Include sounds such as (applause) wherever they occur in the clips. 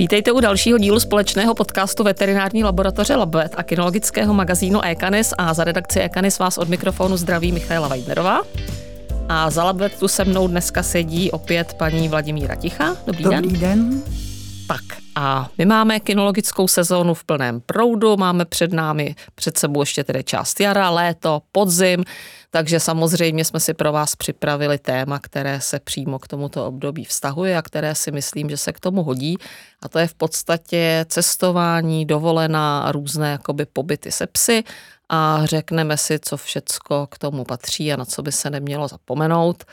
Vítejte u dalšího dílu společného podcastu veterinární laboratoře Labvet a kinologického magazínu Ekanis a za redakci Ekanis vás od mikrofonu zdraví Michaela Weidnerová. A za Labvet tu se mnou dneska sedí opět paní Vladimíra Ticha. Dobrý, Dobrý den. den. Tak a my máme kinologickou sezónu v plném proudu, máme před námi před sebou ještě tedy část jara, léto, podzim, takže samozřejmě jsme si pro vás připravili téma, které se přímo k tomuto období vztahuje a které si myslím, že se k tomu hodí. A to je v podstatě cestování, dovolená, různé jakoby pobyty se psy a řekneme si, co všecko k tomu patří a na co by se nemělo zapomenout.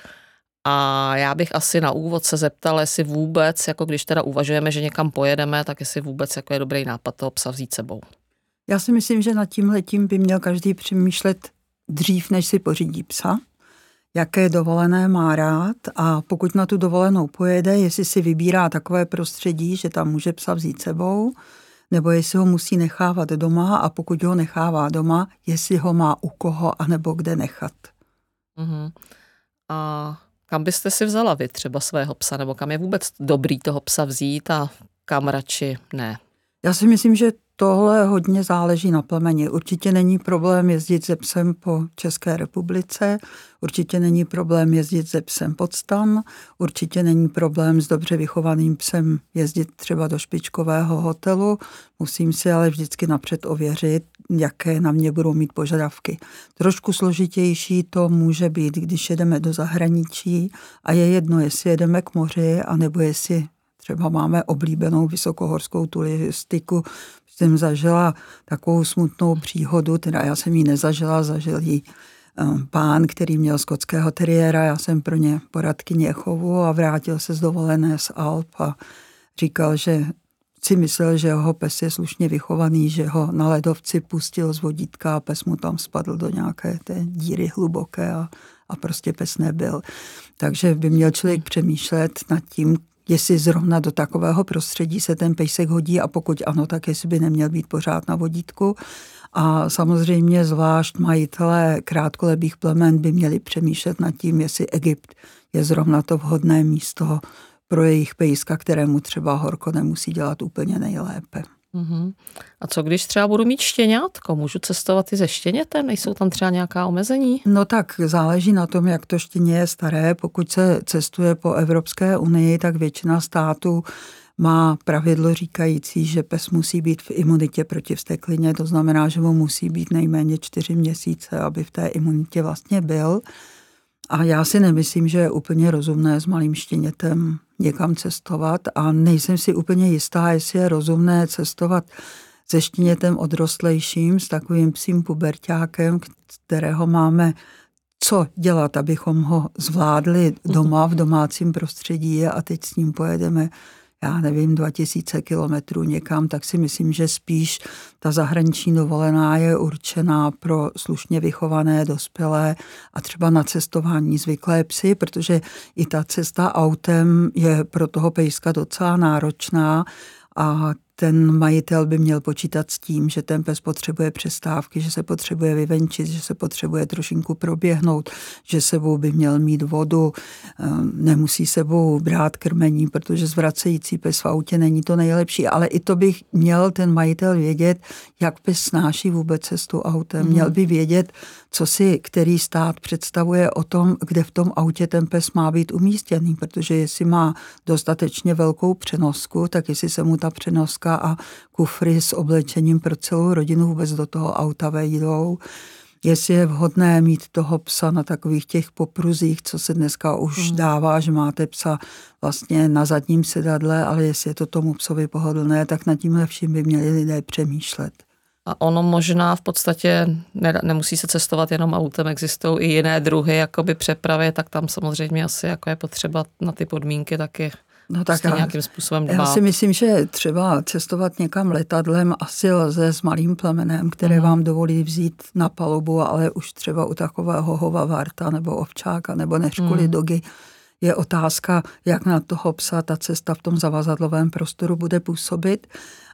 A já bych asi na úvod se zeptal, jestli vůbec, jako když teda uvažujeme, že někam pojedeme, tak jestli vůbec jako je dobrý nápad toho psa vzít sebou. Já si myslím, že nad tím letím by měl každý přemýšlet dřív, než si pořídí psa, jaké dovolené má rád a pokud na tu dovolenou pojede, jestli si vybírá takové prostředí, že tam může psa vzít sebou, nebo jestli ho musí nechávat doma a pokud ho nechává doma, jestli ho má u koho a nebo kde nechat. Uh-huh. A kam byste si vzala vy třeba svého psa, nebo kam je vůbec dobrý toho psa vzít a kam radši ne? Já si myslím, že tohle hodně záleží na plemeni. Určitě není problém jezdit se psem po České republice, určitě není problém jezdit se psem pod stan, určitě není problém s dobře vychovaným psem jezdit třeba do špičkového hotelu. Musím si ale vždycky napřed ověřit, jaké na mě budou mít požadavky. Trošku složitější to může být, když jedeme do zahraničí a je jedno, jestli jedeme k moři, anebo jestli třeba máme oblíbenou vysokohorskou turistiku. Jsem zažila takovou smutnou příhodu, teda já jsem ji nezažila, zažil ji um, pán, který měl skotského teriéra, já jsem pro ně poradkyně chovu a vrátil se z dovolené z Alp a říkal, že si myslel, že jeho pes je slušně vychovaný, že ho na ledovci pustil z vodítka a pes mu tam spadl do nějaké té díry hluboké a, a prostě pes nebyl. Takže by měl člověk přemýšlet nad tím, jestli zrovna do takového prostředí se ten pejsek hodí a pokud ano, tak jestli by neměl být pořád na vodítku. A samozřejmě zvlášť majitelé krátkolebých plemen by měli přemýšlet nad tím, jestli Egypt je zrovna to vhodné místo pro jejich pejska, kterému třeba horko nemusí dělat úplně nejlépe. Uh-huh. A co když třeba budu mít štěňátko? Můžu cestovat i ze štěnětem? Nejsou tam třeba nějaká omezení? No tak záleží na tom, jak to štěně je staré. Pokud se cestuje po Evropské unii, tak většina států má pravidlo říkající, že pes musí být v imunitě proti vsteklině, to znamená, že mu musí být nejméně čtyři měsíce, aby v té imunitě vlastně byl. A já si nemyslím, že je úplně rozumné s malým štěnětem někam cestovat a nejsem si úplně jistá, jestli je rozumné cestovat se štěnětem odrostlejším, s takovým psím pubertákem, kterého máme co dělat, abychom ho zvládli doma v domácím prostředí a teď s ním pojedeme já nevím, 2000 kilometrů někam, tak si myslím, že spíš ta zahraniční dovolená je určená pro slušně vychované dospělé a třeba na cestování zvyklé psy, protože i ta cesta autem je pro toho pejska docela náročná a ten majitel by měl počítat s tím, že ten pes potřebuje přestávky, že se potřebuje vyvenčit, že se potřebuje trošinku proběhnout, že sebou by měl mít vodu, ehm, nemusí sebou brát krmení, protože zvracející pes v autě není to nejlepší, ale i to bych měl ten majitel vědět, jak pes snáší vůbec cestu autem. Mm. Měl by vědět, co si který stát představuje o tom, kde v tom autě ten pes má být umístěný, protože jestli má dostatečně velkou přenosku, tak jestli se mu ta přenoska a kufry s oblečením pro celou rodinu vůbec do toho auta vejdou, jestli je vhodné mít toho psa na takových těch popruzích, co se dneska už hmm. dává, že máte psa vlastně na zadním sedadle, ale jestli je to tomu psovi pohodlné, tak nad tímhle vším by měli lidé přemýšlet. A ono možná v podstatě ne, nemusí se cestovat jenom autem, existují i jiné druhy jakoby přepravy, tak tam samozřejmě asi jako je potřeba na ty podmínky taky No tak prostě nějakým způsobem dbát. Já si myslím, že třeba cestovat někam letadlem asi lze s malým plemenem, které uh-huh. vám dovolí vzít na palubu, ale už třeba u takového hovavarta nebo ovčáka nebo neškuli uh-huh. dogy je otázka, jak na toho psa ta cesta v tom zavazadlovém prostoru bude působit.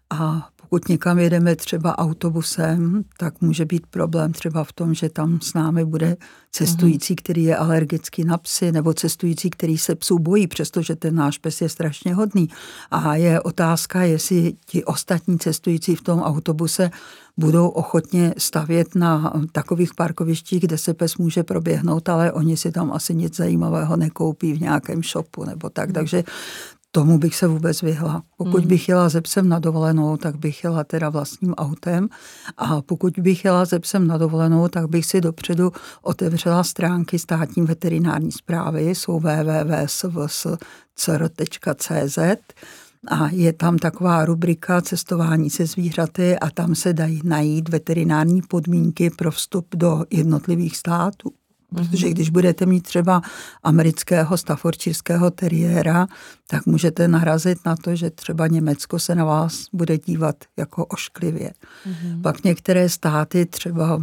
A pokud někam jedeme třeba autobusem, tak může být problém třeba v tom, že tam s námi bude cestující, který je alergický na psy, nebo cestující, který se psů bojí, přestože ten náš pes je strašně hodný. A je otázka, jestli ti ostatní cestující v tom autobuse budou ochotně stavět na takových parkovištích, kde se pes může proběhnout, ale oni si tam asi nic zajímavého nekoupí v nějakém shopu nebo tak. Takže tomu bych se vůbec vyhla. Pokud hmm. bych jela ze psem na dovolenou, tak bych jela teda vlastním autem a pokud bych jela ze psem na dovolenou, tak bych si dopředu otevřela stránky státní veterinární zprávy, jsou www.svscr.cz a je tam taková rubrika cestování se zvířaty a tam se dají najít veterinární podmínky pro vstup do jednotlivých států. Protože když budete mít třeba amerického staffordshireského teriéra, tak můžete narazit na to, že třeba Německo se na vás bude dívat jako ošklivě. Mm-hmm. Pak některé státy, třeba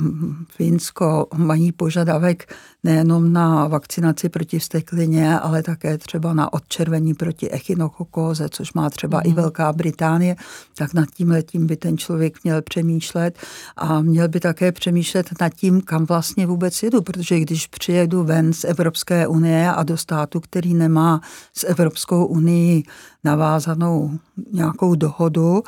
Finsko, mají požadavek nejenom na vakcinaci proti vsteklině, ale také třeba na odčervení proti echinokokóze, což má třeba mm-hmm. i mhm. Velká Británie, tak nad tím letím by ten člověk měl přemýšlet a měl by také přemýšlet nad tím, kam vlastně vůbec jedu, protože když přijedu ven z Evropské unie a do státu, který nemá s Evropskou unii navázanou nějakou dohodu,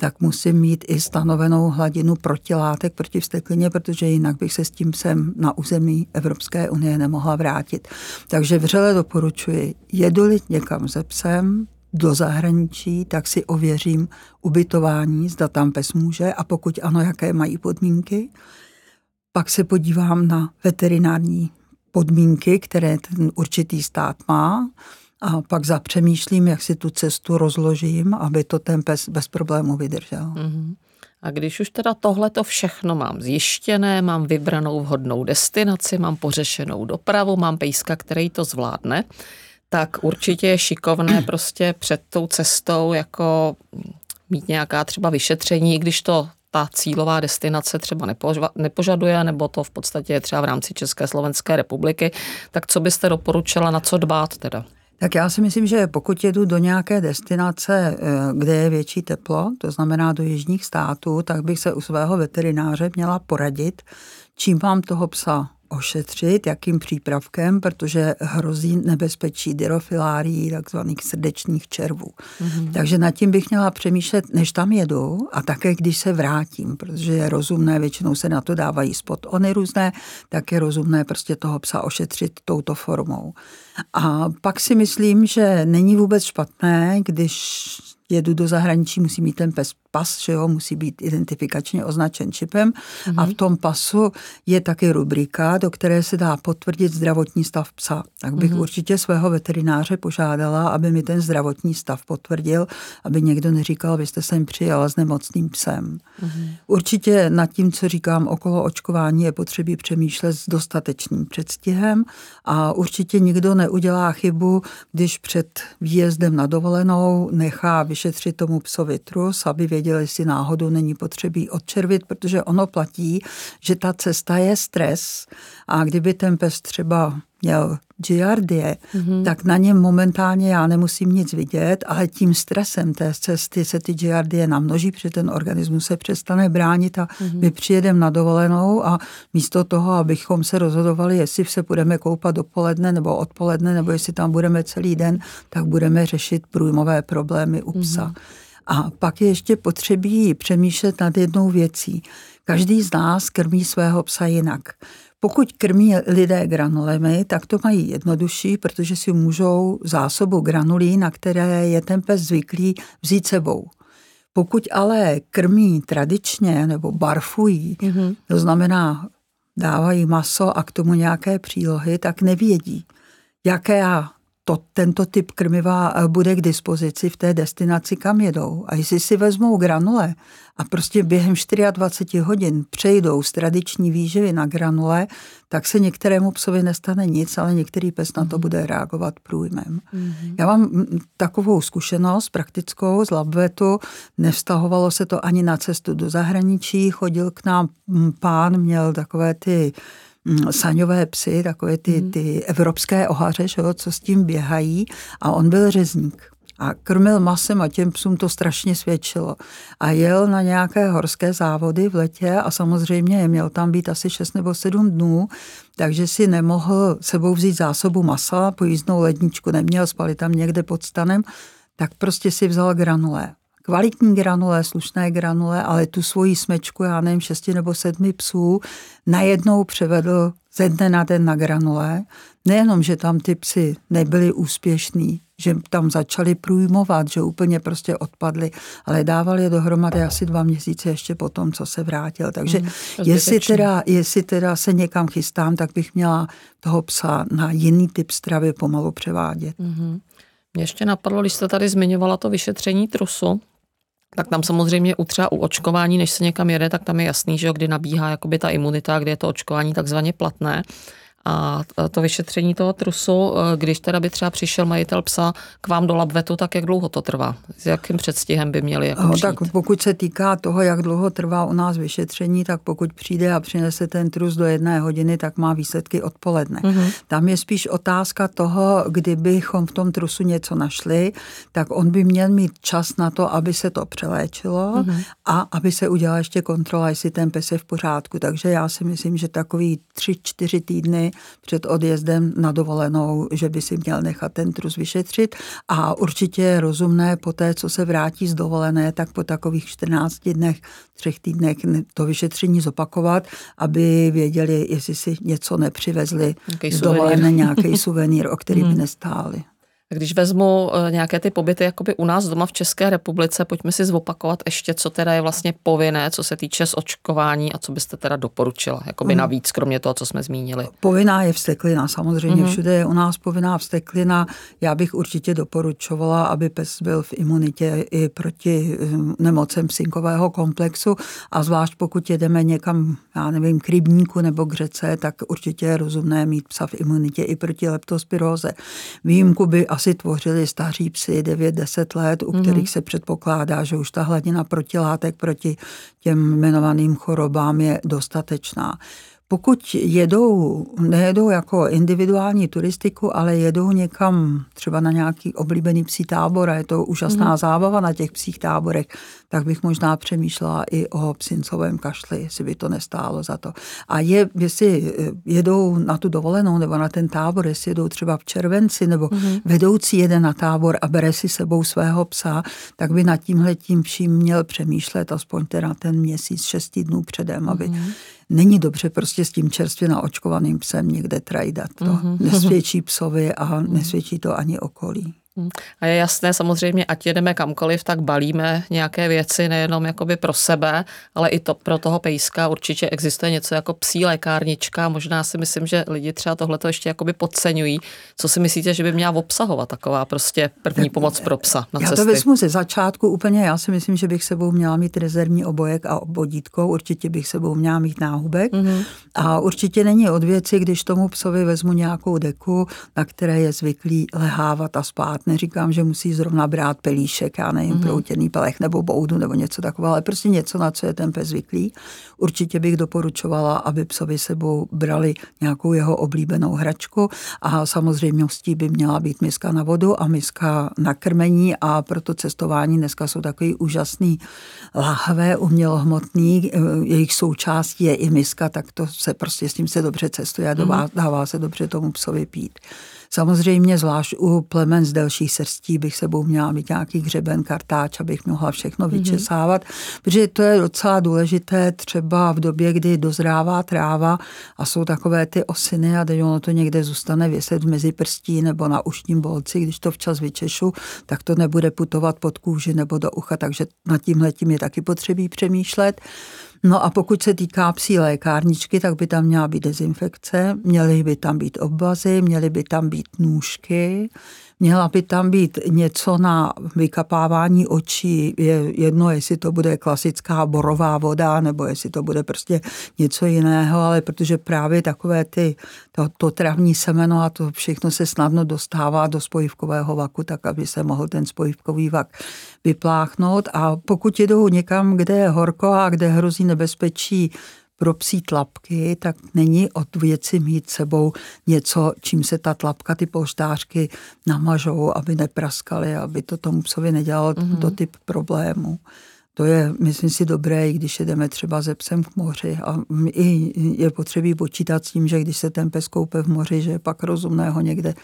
tak musím mít i stanovenou hladinu protilátek proti vsteklině, protože jinak bych se s tím sem na území Evropské unie nemohla vrátit. Takže vřele doporučuji, jedu-li někam ze psem, do zahraničí, tak si ověřím ubytování, zda tam pes může a pokud ano, jaké mají podmínky. Pak se podívám na veterinární podmínky, které ten určitý stát má a pak zapřemýšlím, jak si tu cestu rozložím, aby to ten pes bez problému vydržel. Mm-hmm. A když už teda tohle to všechno mám zjištěné, mám vybranou vhodnou destinaci, mám pořešenou dopravu, mám pejska, který to zvládne, tak určitě je šikovné (clears throat) prostě před tou cestou jako mít nějaká třeba vyšetření, když to ta cílová destinace třeba nepožaduje, nebo to v podstatě je třeba v rámci České slovenské republiky, tak co byste doporučila, na co dbát teda? Tak já si myslím, že pokud jedu do nějaké destinace, eh, kde je větší teplo, to znamená do jižních států, tak bych se u svého veterináře měla poradit, čím mám toho psa ošetřit, jakým přípravkem, protože hrozí nebezpečí dyrofilárií, takzvaných srdečních červů. Mm-hmm. Takže nad tím bych měla přemýšlet, než tam jedu a také když se vrátím, protože je rozumné, většinou se na to dávají spot ony různé, tak je rozumné prostě toho psa ošetřit touto formou. A pak si myslím, že není vůbec špatné, když jedu do zahraničí, musí mít ten pes pas, že jo, musí být identifikačně označen čipem mm-hmm. a v tom pasu je taky rubrika, do které se dá potvrdit zdravotní stav psa. Tak bych mm-hmm. určitě svého veterináře požádala, aby mi ten zdravotní stav potvrdil, aby někdo neříkal, vy jste sem přijela s nemocným psem. Mm-hmm. Určitě nad tím, co říkám okolo očkování, je potřebí přemýšlet s dostatečným předstihem a určitě nikdo neudělá chybu, když před výjezdem na dovolenou nechá vyšetřit tomu psovi trus, aby věděl, jestli náhodou není potřebí odčervit, protože ono platí, že ta cesta je stres a kdyby ten pes třeba měl giardie, mm-hmm. tak na něm momentálně já nemusím nic vidět, ale tím stresem té cesty se ty giardie namnoží, protože ten organismus se přestane bránit a mm-hmm. my přijedeme na dovolenou a místo toho, abychom se rozhodovali, jestli se budeme koupat dopoledne nebo odpoledne, nebo jestli tam budeme celý den, tak budeme řešit průjmové problémy u psa. Mm-hmm. A pak je ještě potřebí přemýšlet nad jednou věcí. Každý z nás krmí svého psa jinak. Pokud krmí lidé granulemi, tak to mají jednodušší, protože si můžou zásobu granulí, na které je ten pes zvyklý, vzít sebou. Pokud ale krmí tradičně nebo barfují, mm-hmm. to znamená dávají maso a k tomu nějaké přílohy, tak nevědí, jaké to, tento typ krmiva eh, bude k dispozici v té destinaci, kam jedou. A jestli si vezmou granule a prostě během 24 hodin přejdou z tradiční výživy na granule, tak se některému psovi nestane nic, ale některý pes na to mhm. bude reagovat průjmem. Mm-hmm. Já mám mm, takovou zkušenost praktickou z Labvetu, nevztahovalo se to ani na cestu do zahraničí, chodil k nám mm, pán, měl takové ty Mm, saňové psy, takové ty, mhm. ty evropské ohaře, že jo, co s tím běhají a on byl řezník. A krmil masem a těm psům to strašně svědčilo. A jel na nějaké horské závody v letě a samozřejmě měl tam být asi 6 nebo 7 dnů, takže si nemohl sebou vzít zásobu masa, pojízdnou ledničku neměl, spali tam někde pod stanem, tak prostě si vzal granulé kvalitní granule, slušné granule, ale tu svoji smečku, já nevím, šesti nebo sedmi psů, najednou převedl ze dne na den na granule. Nejenom, že tam ty psy nebyli úspěšní, že tam začali průjmovat, že úplně prostě odpadli, ale dával je dohromady asi dva měsíce ještě po tom, co se vrátil. Takže mm, jestli, teda, jestli teda se někam chystám, tak bych měla toho psa na jiný typ stravy pomalu převádět. Mm-hmm. Mě ještě napadlo, když jste tady zmiňovala to vyšetření trusu, tak tam samozřejmě u třeba u očkování, než se někam jede, tak tam je jasný, že kdy nabíhá jakoby ta imunita, kdy je to očkování takzvaně platné. A to vyšetření toho trusu, e, když teda by třeba přišel majitel psa k vám do labvetu, tak jak dlouho to trvá? S jakým předstihem by měli jako no, Tak pokud se týká toho, jak dlouho trvá u nás vyšetření, tak pokud přijde a přinese ten trus do jedné hodiny, tak má výsledky odpoledne. Mm-hmm. Tam je spíš otázka toho, kdybychom v tom trusu něco našli, tak on by měl mít čas na to, aby se to přeléčilo mm-hmm. a aby se udělala ještě kontrola, jestli ten pes je v pořádku. Takže já si myslím, že takový tři, čtyři týdny před odjezdem na dovolenou, že by si měl nechat ten trus vyšetřit a určitě je rozumné po té, co se vrátí z dovolené, tak po takových 14 dnech, třech týdnech to vyšetření zopakovat, aby věděli, jestli si něco nepřivezli z dovolené, nějaký (laughs) suvenýr, o který by hmm. nestáli. Když vezmu eh, nějaké ty pobyty jakoby u nás doma v České republice, pojďme si zopakovat ještě, co teda je vlastně povinné, co se týče očkování a co byste teda doporučila, jakoby mm. navíc, kromě toho, co jsme zmínili. Povinná je vsteklina, samozřejmě mm. všude je u nás povinná vsteklina. Já bych určitě doporučovala, aby pes byl v imunitě i proti hm, nemocem psinkového komplexu a zvlášť pokud jedeme někam, já nevím, k rybníku nebo k řece, tak určitě je rozumné mít psa v imunitě i proti leptospiróze. Výjimku by asi tvořili staří psy 9-10 let, u kterých mm-hmm. se předpokládá, že už ta hladina protilátek proti těm jmenovaným chorobám je dostatečná. Pokud jedou, nejedou jako individuální turistiku, ale jedou někam třeba na nějaký oblíbený psí tábor a je to úžasná mm. zábava na těch psích táborech, tak bych možná přemýšlela i o psincovém kašli, jestli by to nestálo za to. A je, jestli jedou na tu dovolenou nebo na ten tábor, jestli jedou třeba v červenci nebo mm. vedoucí jede na tábor a bere si sebou svého psa, tak by nad tímhle tím vším měl přemýšlet aspoň teda ten měsíc, šesti dnů předem, aby mm není dobře prostě s tím čerstvě naočkovaným psem někde trajdat. To mm-hmm. nesvědčí (laughs) psovi a nesvědčí to ani okolí. A je jasné samozřejmě, ať jedeme kamkoliv, tak balíme nějaké věci nejenom jakoby pro sebe, ale i to pro toho pejska. Určitě existuje něco jako psí lékárnička. Možná si myslím, že lidi třeba tohle ještě jakoby podceňují. Co si myslíte, že by měla obsahovat taková prostě první pomoc pro psa na Já cesty? to vezmu ze začátku úplně. Já si myslím, že bych sebou měla mít rezervní obojek a obodítko. Určitě bych sebou měla mít náhubek. Mm-hmm. A určitě není od věci, když tomu psovi vezmu nějakou deku, na které je zvyklý lehávat a spát neříkám, že musí zrovna brát pelíšek, já nevím, mm-hmm. proutěný pelech nebo boudu nebo něco takového, ale prostě něco, na co je ten pes zvyklý. Určitě bych doporučovala, aby psovi sebou brali nějakou jeho oblíbenou hračku a samozřejmostí by měla být miska na vodu a miska na krmení a proto cestování dneska jsou takový úžasný lahve, umělohmotný, jejich součástí je i miska, tak to se prostě s tím se dobře cestuje a mm-hmm. dává se dobře tomu psovi pít. Samozřejmě zvlášť u plemen z delších srstí bych sebou měla mít nějaký hřeben, kartáč, abych mohla všechno mhm. vyčesávat, mm-hmm. protože to je docela důležité třeba v době, kdy dozrává tráva a jsou takové ty osiny a teď ono to někde zůstane věset mezi prstí nebo na ušním bolci, když to včas vyčešu, tak to nebude putovat pod kůži nebo do ucha, takže nad tímhle tím je taky potřebí přemýšlet. No a pokud se týká psí lékárničky, tak by tam měla být dezinfekce, měly by tam být obvazy, měly by tam být nůžky, Měla by tam být něco na vykapávání očí, je jedno, jestli to bude klasická borová voda, nebo jestli to bude prostě něco jiného, ale protože právě takové ty, to, to travní semeno a to všechno se snadno dostává do spojivkového vaku, tak aby se mohl ten spojivkový vak vypláchnout. A pokud jedou někam, kde je horko a kde hrozí nebezpečí pro psí tlapky, tak není od věci mít sebou něco, čím se ta tlapka, ty polštářky namažou, aby nepraskaly, aby to tomu psovi nedělalo mm-hmm. do typ problémů. To je, myslím si, dobré, i když jedeme třeba ze psem k moři. A i je potřebí počítat s tím, že když se ten pes koupe v moři, že je pak rozumné ho někde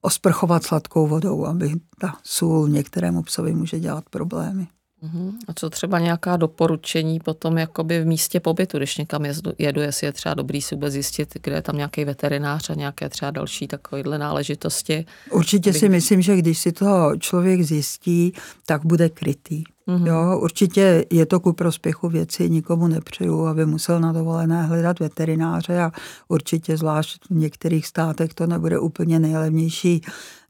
osprchovat sladkou vodou, aby ta sůl některému psovi může dělat problémy. Mhm. A co třeba nějaká doporučení potom jakoby v místě pobytu, když někam jedu, jestli je třeba dobrý si vůbec zjistit, kde je tam nějaký veterinář a nějaké třeba další takovéhle náležitosti? Určitě bych... si myslím, že když si to člověk zjistí, tak bude krytý. Mm-hmm. Jo, určitě je to ku prospěchu věci, nikomu nepřeju, aby musel na dovolené hledat veterináře a určitě zvlášť v některých státech to nebude úplně nejlevnější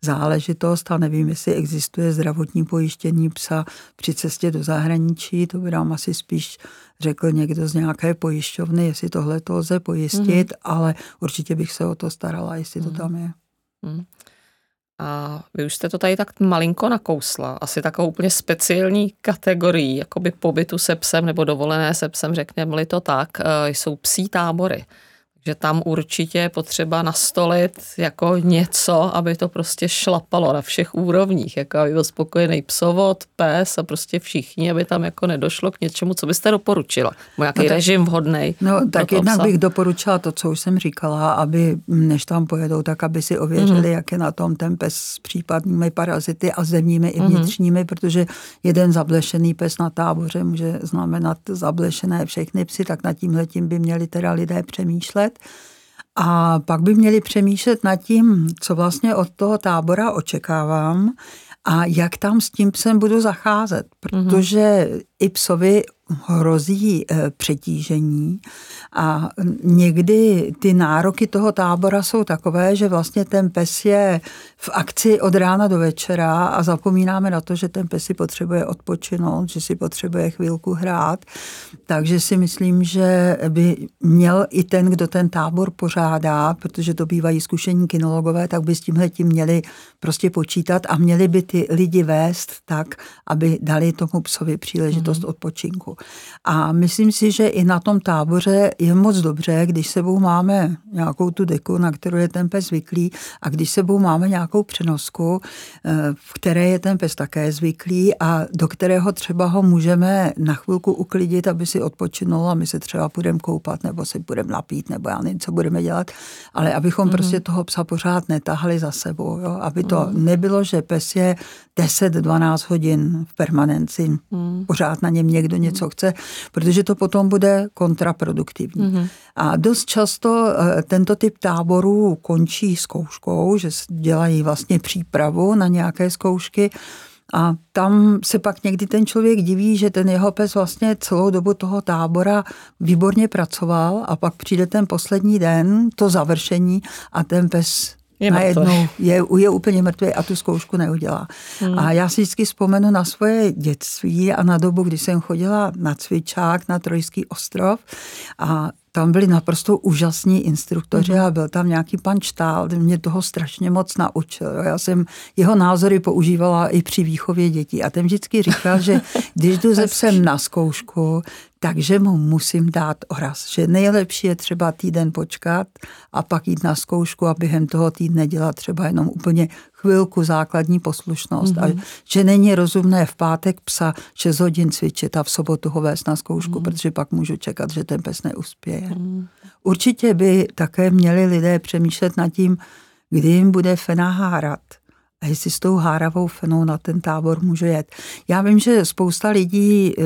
záležitost a nevím, jestli existuje zdravotní pojištění psa při cestě do zahraničí, to by nám asi spíš řekl někdo z nějaké pojišťovny, jestli tohle to lze pojistit, mm-hmm. ale určitě bych se o to starala, jestli mm-hmm. to mhm. tam je. Mm. A vy už jste to tady tak malinko nakousla, asi takovou úplně speciální kategorii, jakoby pobytu se psem nebo dovolené se psem, řekněme-li to tak, eh, jsou psí tábory že tam určitě je potřeba nastolit jako něco, aby to prostě šlapalo na všech úrovních, jako aby byl spokojený psovod, pes a prostě všichni, aby tam jako nedošlo k něčemu, co byste doporučila. Nějaký no tak, režim vhodný. No tak jednak psa. bych doporučila to, co už jsem říkala, aby než tam pojedou, tak aby si ověřili, mm-hmm. jak je na tom ten pes s případnými parazity a zemními mm-hmm. i mhm. vnitřními, protože jeden zablešený pes na táboře může znamenat zablešené všechny psy, tak nad tímhletím by měli teda lidé přemýšlet přemýšlet a pak by měli přemýšlet nad tím, co vlastně od toho tábora očekávám a jak tam s tím psem budu zacházet, mhm. protože i psovi hrozí eh, přetížení a někdy ty nároky toho tábora jsou takové, že vlastně ten pes je v akci od rána do večera a zapomínáme na to, že ten pes si potřebuje odpočinout, že si potřebuje chvílku hrát. Takže si myslím, že by měl i ten, kdo ten tábor pořádá, protože to bývají zkušení kinologové, tak by s tímhle tím měli prostě počítat a měli by ty lidi vést tak, aby dali tomu psovi příležitost mm-hmm. odpočinku. A myslím si, že i na tom táboře je moc dobře, když sebou máme nějakou tu deku, na kterou je ten pes zvyklý a když sebou máme nějakou přenosku, eh, v které je ten pes také zvyklý a do kterého třeba ho můžeme na chvilku uklidit, aby si odpočinul a my se třeba půjdeme koupat nebo si budeme napít nebo já nevím, co budeme dělat, ale abychom mm-hmm. prostě toho psa pořád netahali za sebou, jo? aby to mm-hmm. nebylo, že pes je 10-12 hodin v permanenci, mm. pořád na něm někdo něco chce, protože to potom bude kontraproduktivní. Mm-hmm. A dost často eh, tento typ táborů končí zkouškou, že dělají vlastně přípravu na nějaké zkoušky, a tam se pak někdy ten člověk diví, že ten jeho pes vlastně celou dobu toho tábora výborně pracoval a pak přijde ten poslední den, to završení a ten pes je najednou je, je úplně mrtvý a tu zkoušku neudělá. Hmm. A já si vždycky vzpomenu na svoje dětství a na dobu, kdy jsem chodila na cvičák na Trojský ostrov a tam byli naprosto úžasní instruktoři mm-hmm. a byl tam nějaký pan Štál, mě toho strašně moc naučil. Já jsem jeho názory používala i při výchově dětí a ten vždycky říkal, že když jdu ze psem na zkoušku, takže mu musím dát oraz, že nejlepší je třeba týden počkat a pak jít na zkoušku a během toho týdne dělat třeba jenom úplně chvilku základní poslušnost mm-hmm. a mhm. že není rozumné v pátek psa 6 hodin cvičit a v sobotu ho vést na zkoušku, mm-hmm. protože pak můžu čekat, že ten pes neuspěje. Mm-hmm. Určitě by také měli lidé přemýšlet nad tím, kdy jim bude fena hárat a jestli s tou háravou fenou na ten tábor můžu jet. Já vím, že spousta lidí e,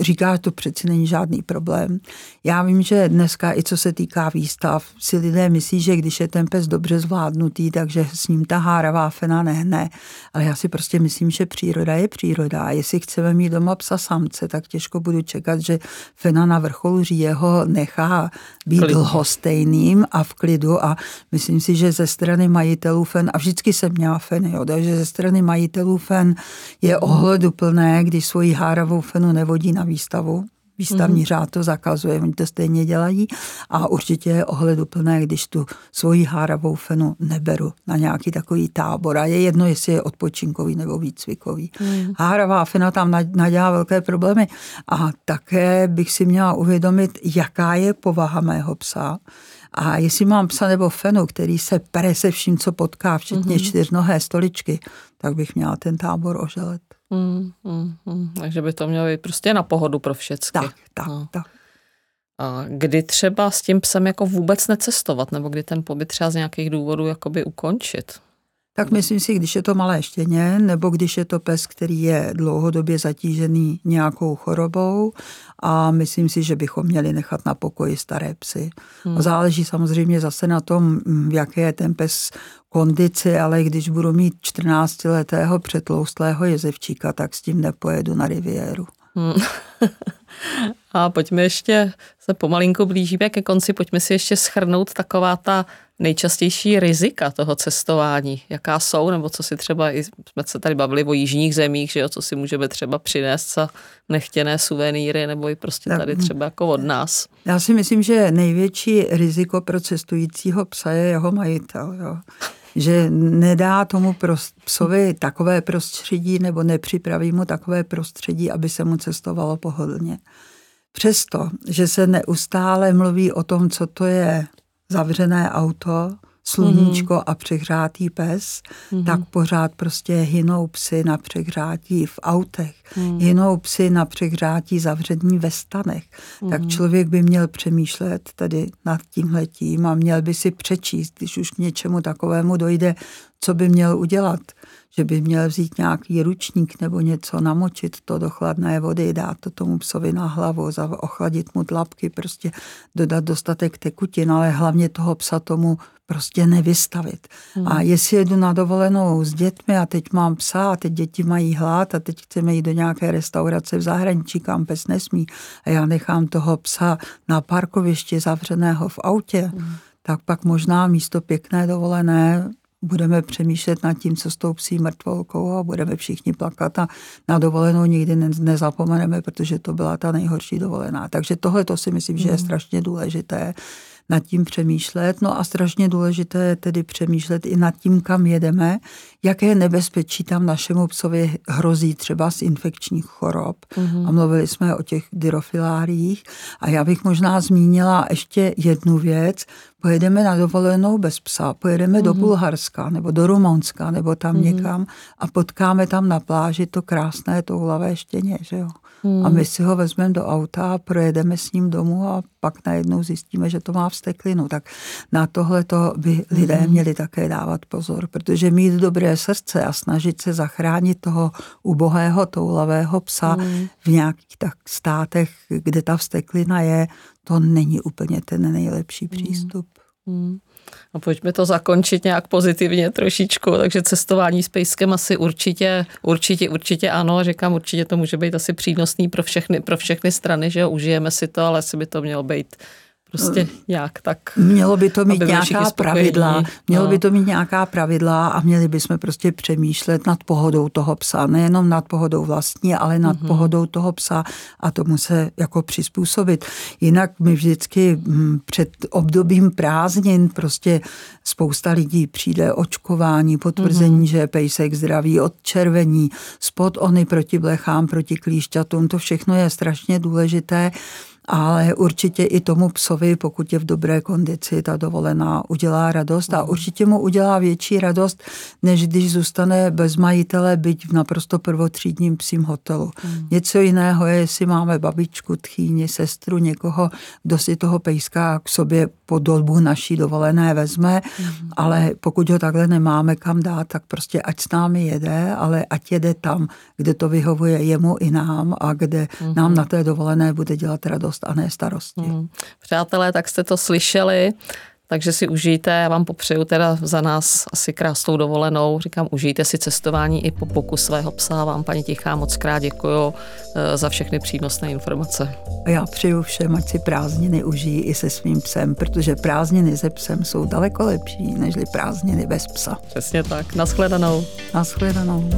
říká, že to přeci není žádný problém. Já vím, že dneska i co se týká výstav, si lidé myslí, že když je ten pes dobře zvládnutý, takže s ním ta háravá fena nehne. Ale já si prostě myslím, že příroda je příroda. A jestli chceme mít doma psa samce, tak těžko budu čekat, že fena na vrcholu říje ho nechá být Klid. lhostejným a v klidu. A myslím si, že ze strany majitelů fen, a vždycky jsem měla feny. Jo. Takže ze strany majitelů fen je ohleduplné, když svoji háravou fenu nevodí na výstavu. Výstavní mm-hmm. řád to zakazuje, oni to stejně dělají a určitě je ohleduplné, když tu svoji háravou fenu neberu na nějaký takový tábor a je jedno, jestli je odpočinkový nebo výcvikový. Mm. Háravá fena tam nadělá velké problémy a také bych si měla uvědomit, jaká je povaha mého psa a jestli mám psa nebo fenu, který se pere se vším, co potká, včetně mm-hmm. čtyřnohé stoličky, tak bych měla ten tábor oželet. Mm, mm, mm. Takže by to mělo být prostě na pohodu pro všechny. Tak, tak, no. tak. A kdy třeba s tím psem jako vůbec necestovat, nebo kdy ten pobyt třeba z nějakých důvodů jakoby ukončit? Tak myslím si, když je to malé štěně, nebo když je to pes, který je dlouhodobě zatížený nějakou chorobou a myslím si, že bychom měli nechat na pokoji staré psy. Hmm. Záleží samozřejmě zase na tom, v jaké je ten pes kondici, ale když budu mít 14-letého přetloustlého jezevčíka, tak s tím nepojedu na riviéru. Hmm. (laughs) A pojďme ještě, se pomalinku blížíme ke konci, pojďme si ještě schrnout taková ta nejčastější rizika toho cestování, jaká jsou, nebo co si třeba, i jsme se tady bavili o jižních zemích, že jo, co si můžeme třeba přinést za nechtěné suvenýry, nebo i prostě tady třeba jako od nás. Já si myslím, že největší riziko pro cestujícího psa je jeho majitel, jo že nedá tomu psovi takové prostředí nebo nepřipraví mu takové prostředí, aby se mu cestovalo pohodlně. Přesto, že se neustále mluví o tom, co to je zavřené auto, sluníčko mm-hmm. a přehřátý pes, mm-hmm. tak pořád prostě hynou psy na přehřátí v autech, mm-hmm. hynou psy na přehřátí zavření ve stanech. Mm-hmm. Tak člověk by měl přemýšlet tedy nad tímhletím a měl by si přečíst, když už k něčemu takovému dojde, co by měl udělat že by měl vzít nějaký ručník nebo něco, namočit to do chladné vody, dát to tomu psovi na hlavu, ochladit mu tlapky, prostě dodat dostatek tekutin, ale hlavně toho psa tomu prostě nevystavit. Hmm. A jestli jedu na dovolenou s dětmi a teď mám psa a teď děti mají hlad a teď chceme jít do nějaké restaurace v zahraničí, kam pes nesmí a já nechám toho psa na parkovišti zavřeného v autě, hmm. tak pak možná místo pěkné dovolené budeme přemýšlet nad tím, co s tou psí mrtvolkou a budeme všichni plakat a na dovolenou nikdy nezapomeneme, protože to byla ta nejhorší dovolená. Takže tohle to si myslím, že je hmm. strašně důležité nad tím přemýšlet. No a strašně důležité je tedy přemýšlet i nad tím, kam jedeme, jaké nebezpečí tam našemu psovi hrozí třeba z infekčních chorob. Mm-hmm. A mluvili jsme o těch dyrofiláriích. A já bych možná zmínila ještě jednu věc. Pojedeme na dovolenou bez psa, pojedeme mm-hmm. do mhm. Bulharska nebo do Rumunska nebo tam mm-hmm. někam a potkáme tam na pláži to krásné toulavé štěně, že jo. Hmm. A my si ho vezmeme do auta a projedeme s ním domů a pak najednou zjistíme, že to má vsteklinu. Tak na tohle to by lidé hmm. měli také dávat pozor, protože mít dobré srdce a snažit se zachránit toho ubohého toulavého psa hmm. v nějakých tak státech, kde ta vsteklina je, to není úplně ten nejlepší hmm. přístup. Hmm. A pojďme to zakončit nějak pozitivně trošičku, takže cestování s pejskem asi určitě, určitě, určitě ano, říkám, určitě to může být asi přínosný pro všechny, pro všechny strany, že jo, užijeme si to, ale asi by to mělo být prostě nějak tak. Mělo by to mít nějaká pravidla, mělo no. by to mít nějaká pravidla a měli bychom prostě přemýšlet nad pohodou toho psa, nejenom nad pohodou vlastní, ale nad mm-hmm. pohodou toho psa a tomu se jako přizpůsobit. Jinak my vždycky hm, před obdobím prázdnin prostě spousta lidí přijde očkování, potvrzení, mm-hmm. že je pejsek zdravý, odčervení, spod ony proti blechám, proti klíšťatům, to všechno je strašně důležité ale určitě i tomu psovi, pokud je v dobré kondici, ta dovolená udělá radost a mhm. určitě mu udělá větší radost, než když zůstane bez majitele, byť v naprosto prvotřídním psím hotelu. Mm. Něco jiného je, jestli máme babičku, tchýni, sestru, někoho, kdo si toho pejska k sobě po dolbu naší dovolené vezme, mm. ale pokud ho takhle nemáme kam dát, tak prostě ať s námi jede, ale ať jede tam, kde to vyhovuje jemu i nám a kde mm. nám na té dovolené bude dělat radost radost a ne starosti. Hmm. Přátelé, tak jste to slyšeli. Takže si užijte, já vám popřeju teda za nás asi krásnou dovolenou. Říkám, užijte si cestování i po poku svého psa. Vám, paní Tichá, moc krát děkuju eh, za všechny přínosné informace. Já přeju všem, ať si prázdniny užijí i se svým psem, protože prázdniny se psem jsou daleko lepší, než prázdniny bez psa. Přesně tak. Naschledanou. Naschledanou.